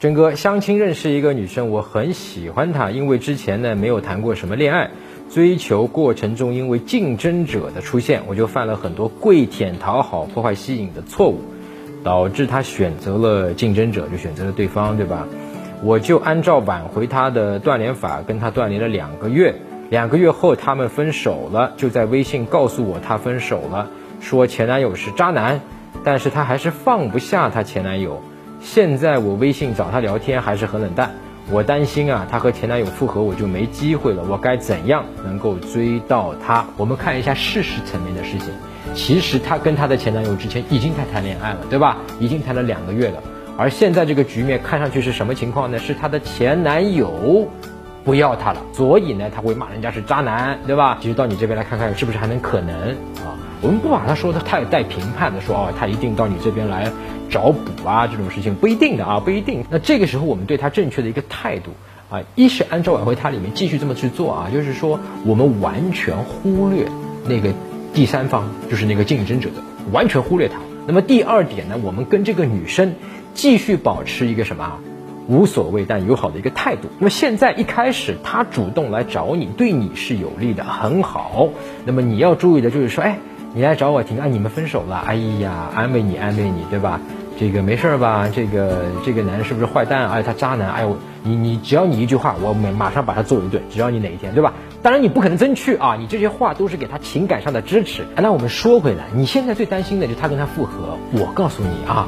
真哥，相亲认识一个女生，我很喜欢她，因为之前呢没有谈过什么恋爱，追求过程中因为竞争者的出现，我就犯了很多跪舔、讨好、破坏、吸引的错误，导致她选择了竞争者，就选择了对方，对吧？我就按照挽回她的断联法，跟她断联了两个月，两个月后他们分手了，就在微信告诉我她分手了，说前男友是渣男，但是她还是放不下她前男友。现在我微信找她聊天还是很冷淡，我担心啊，她和前男友复合我就没机会了。我该怎样能够追到她？我们看一下事实层面的事情。其实她跟她的前男友之前已经在谈恋爱了，对吧？已经谈了两个月了。而现在这个局面看上去是什么情况呢？是她的前男友不要她了，所以呢，她会骂人家是渣男，对吧？其实到你这边来看看，是不是还能可能啊？我们不把他说的太带评判的说哦，他一定到你这边来找补啊，这种事情不一定的啊，不一定。那这个时候我们对他正确的一个态度啊，一是按照挽回他里面继续这么去做啊，就是说我们完全忽略那个第三方，就是那个竞争者的，完全忽略他。那么第二点呢，我们跟这个女生继续保持一个什么无所谓但友好的一个态度。那么现在一开始他主动来找你，对你是有利的，很好。那么你要注意的就是说，哎。你来找我听啊，你们分手了，哎呀，安慰你，安慰你，对吧？这个没事吧？这个这个男人是不是坏蛋？哎，他渣男，哎呦，你你只要你一句话，我马马上把他揍一顿。只要你哪一天，对吧？当然你不可能真去啊，你这些话都是给他情感上的支持。那我们说回来，你现在最担心的就是他跟他复合。我告诉你啊，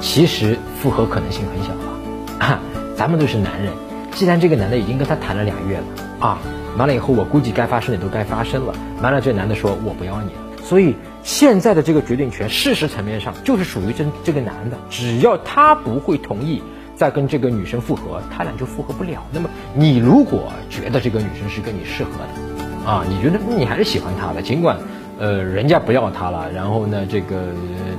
其实复合可能性很小了。啊，咱们都是男人，既然这个男的已经跟他谈了俩月了啊，完了以后我估计该发生的都该发生了。完了，这男的说我不要你了。所以现在的这个决定权，事实层面上就是属于这这个男的。只要他不会同意再跟这个女生复合，他俩就复合不了。那么你如果觉得这个女生是跟你适合的，啊，你觉得你还是喜欢她的，尽管呃人家不要她了，然后呢这个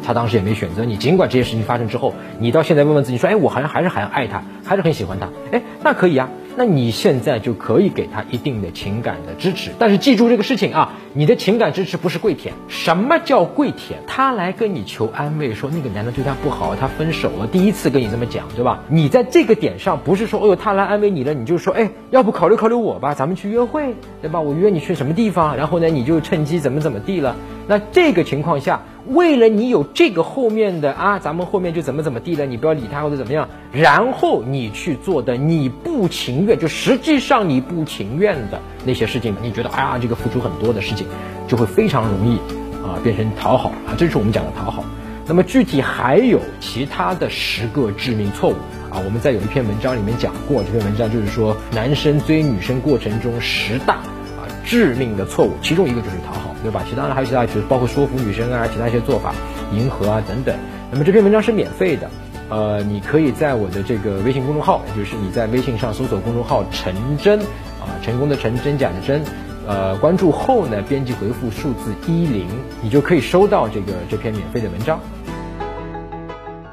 他当时也没选择你，尽管这些事情发生之后，你到现在问问自己说，哎，我好像还是很爱她，还是很喜欢她，哎，那可以啊。那你现在就可以给他一定的情感的支持，但是记住这个事情啊，你的情感支持不是跪舔。什么叫跪舔？他来跟你求安慰，说那个男的对他不好，他分手了，第一次跟你这么讲，对吧？你在这个点上不是说，哦呦，他来安慰你了，你就说，哎，要不考虑考虑我吧，咱们去约会，对吧？我约你去什么地方，然后呢，你就趁机怎么怎么地了。那这个情况下。为了你有这个后面的啊，咱们后面就怎么怎么地了，你不要理他或者怎么样，然后你去做的你不情愿，就实际上你不情愿的那些事情，你觉得哎呀这个付出很多的事情，就会非常容易啊变成讨好啊，这是我们讲的讨好。那么具体还有其他的十个致命错误啊，我们在有一篇文章里面讲过，这篇文章就是说男生追女生过程中十大啊致命的错误，其中一个就是讨好。对吧？其他的还有其他，就是包括说服女生啊，其他一些做法，迎合啊等等。那么这篇文章是免费的，呃，你可以在我的这个微信公众号，也就是你在微信上搜索公众号“陈真”，啊，成功的陈，真假的真，呃，关注后呢，编辑回复数字一零，你就可以收到这个这篇免费的文章。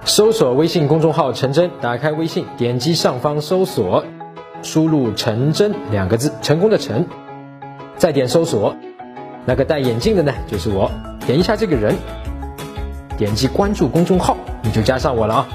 搜索微信公众号“陈真”，打开微信，点击上方搜索，输入“陈真”两个字，成功的陈，再点搜索。那个戴眼镜的呢，就是我。点一下这个人，点击关注公众号，你就加上我了啊。